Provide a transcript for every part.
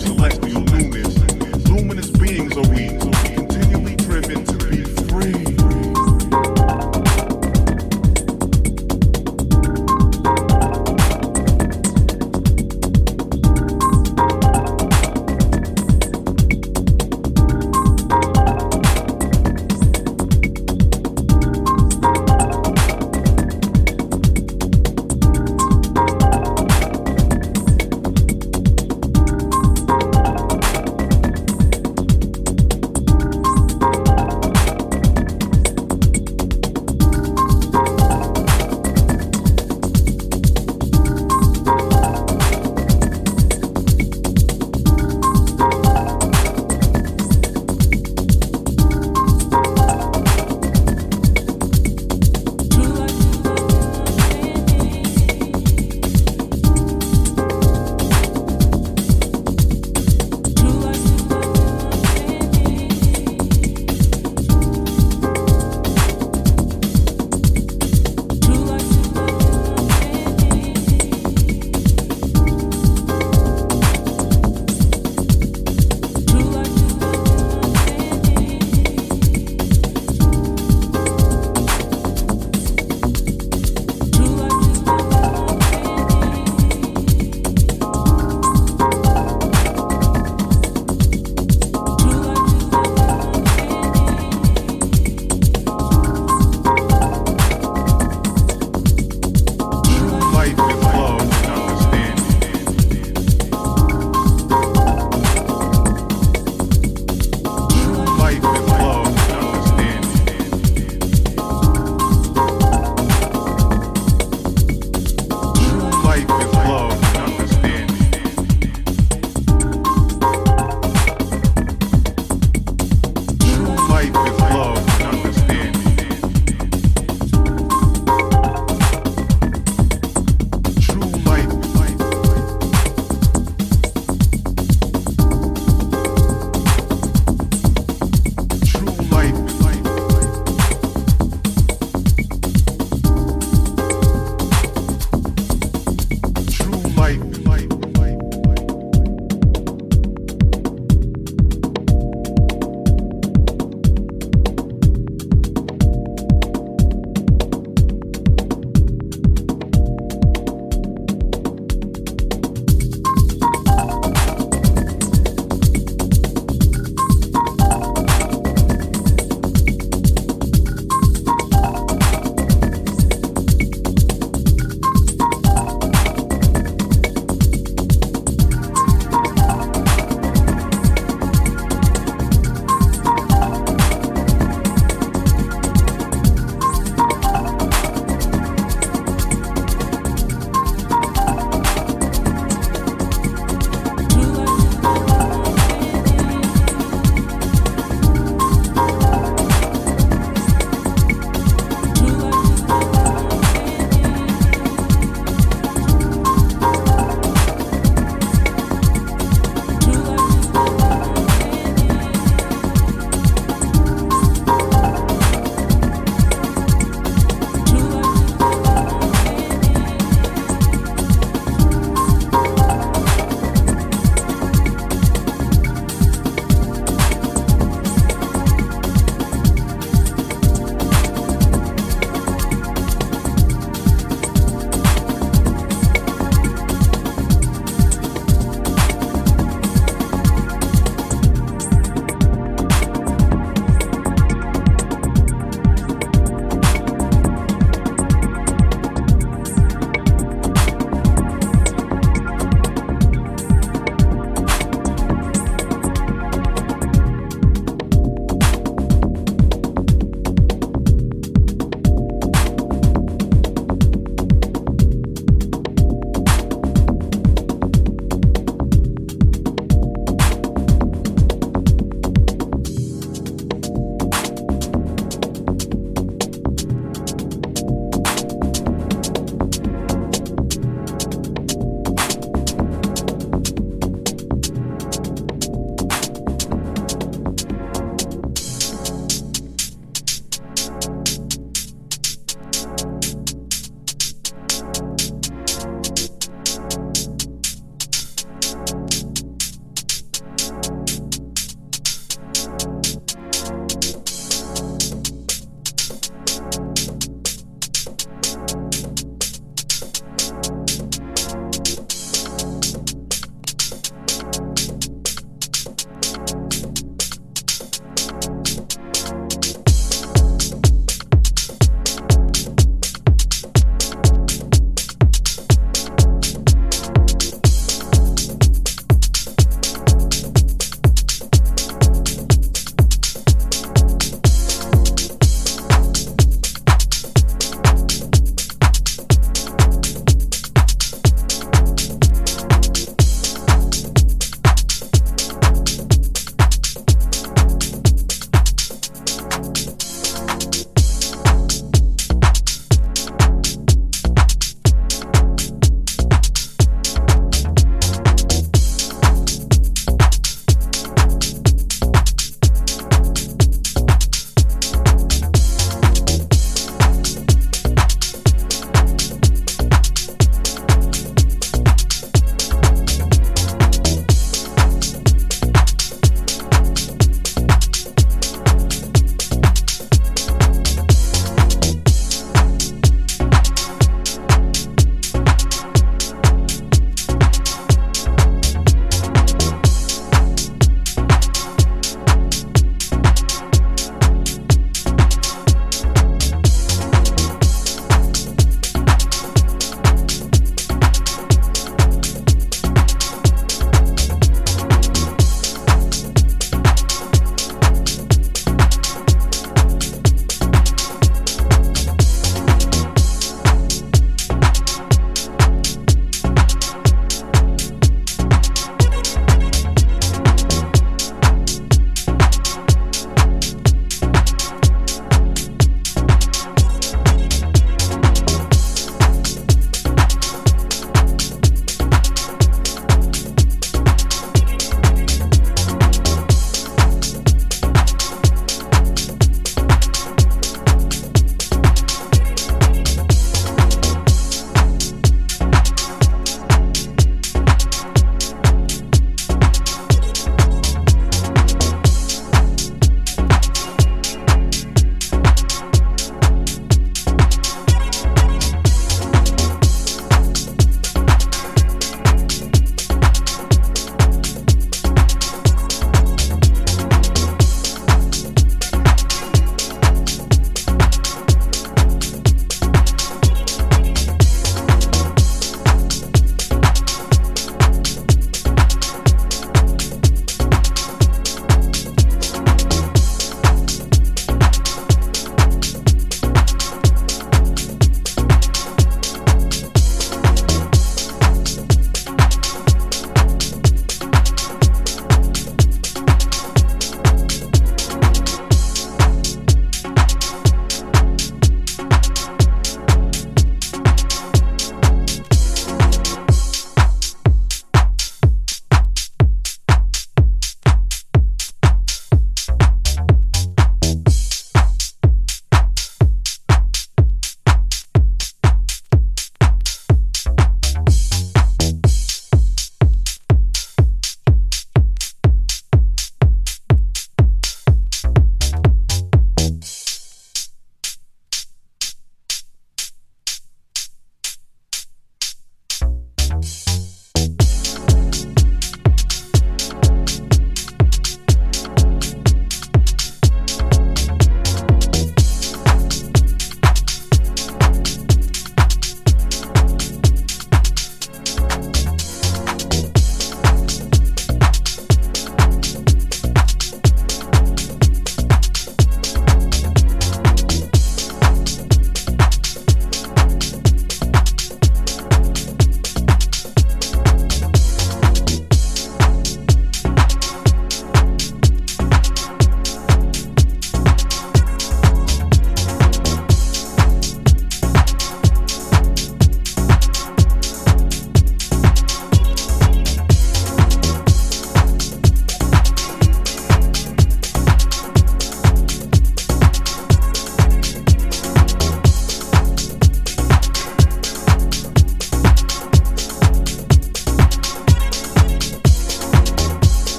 too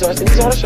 resource, It's these are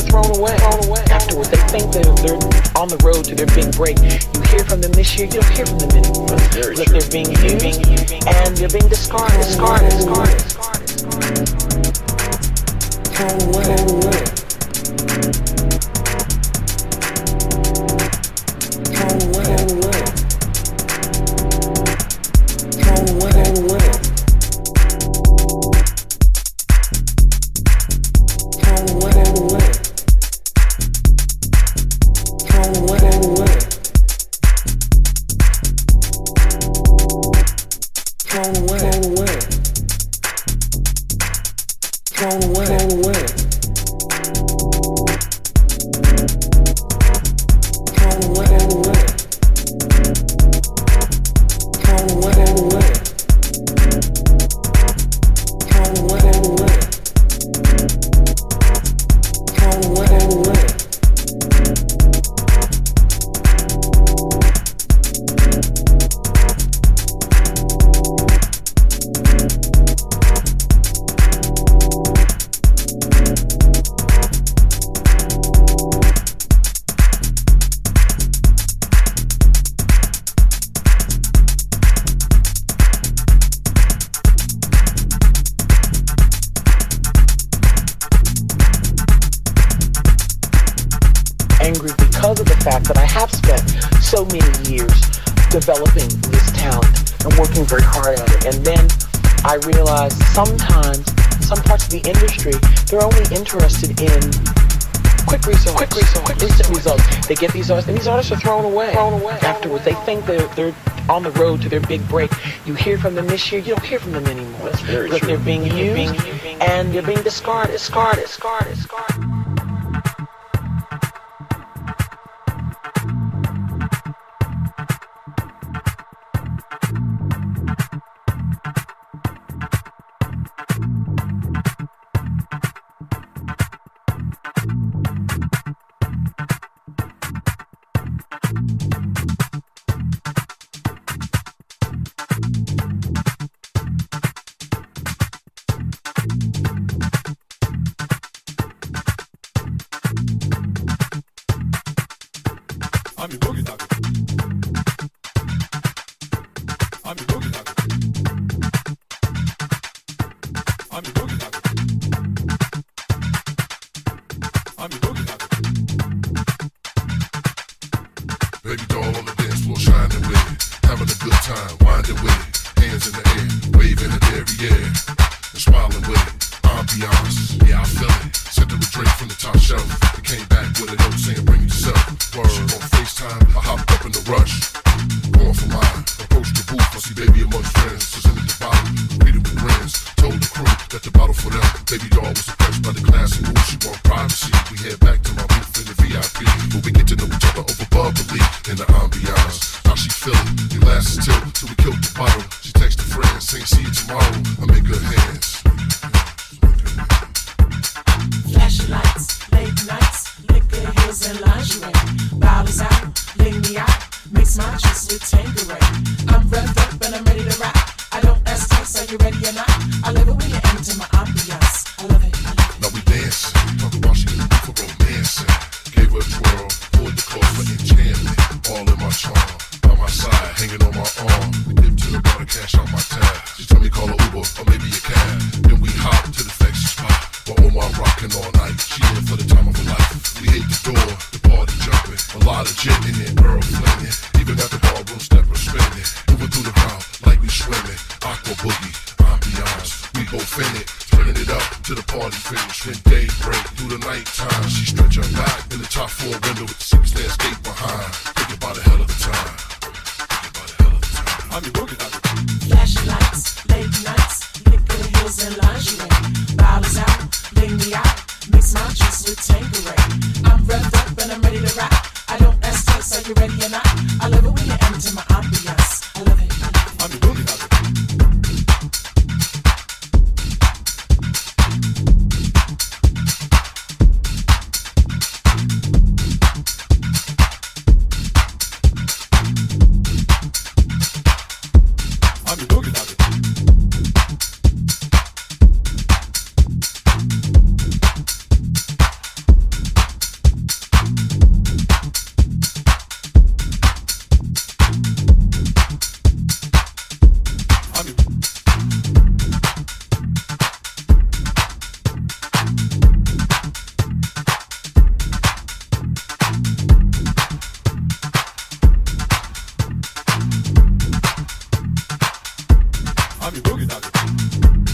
Afterwards, they think they're, they're on the road to their big break. You hear from them this year, you don't hear from them anymore. That's very because true. they're being used and they're being discarded, discarded, discarded, sanitary, yeah. And swallowing with ambiance, yeah, I feel it. Thank you.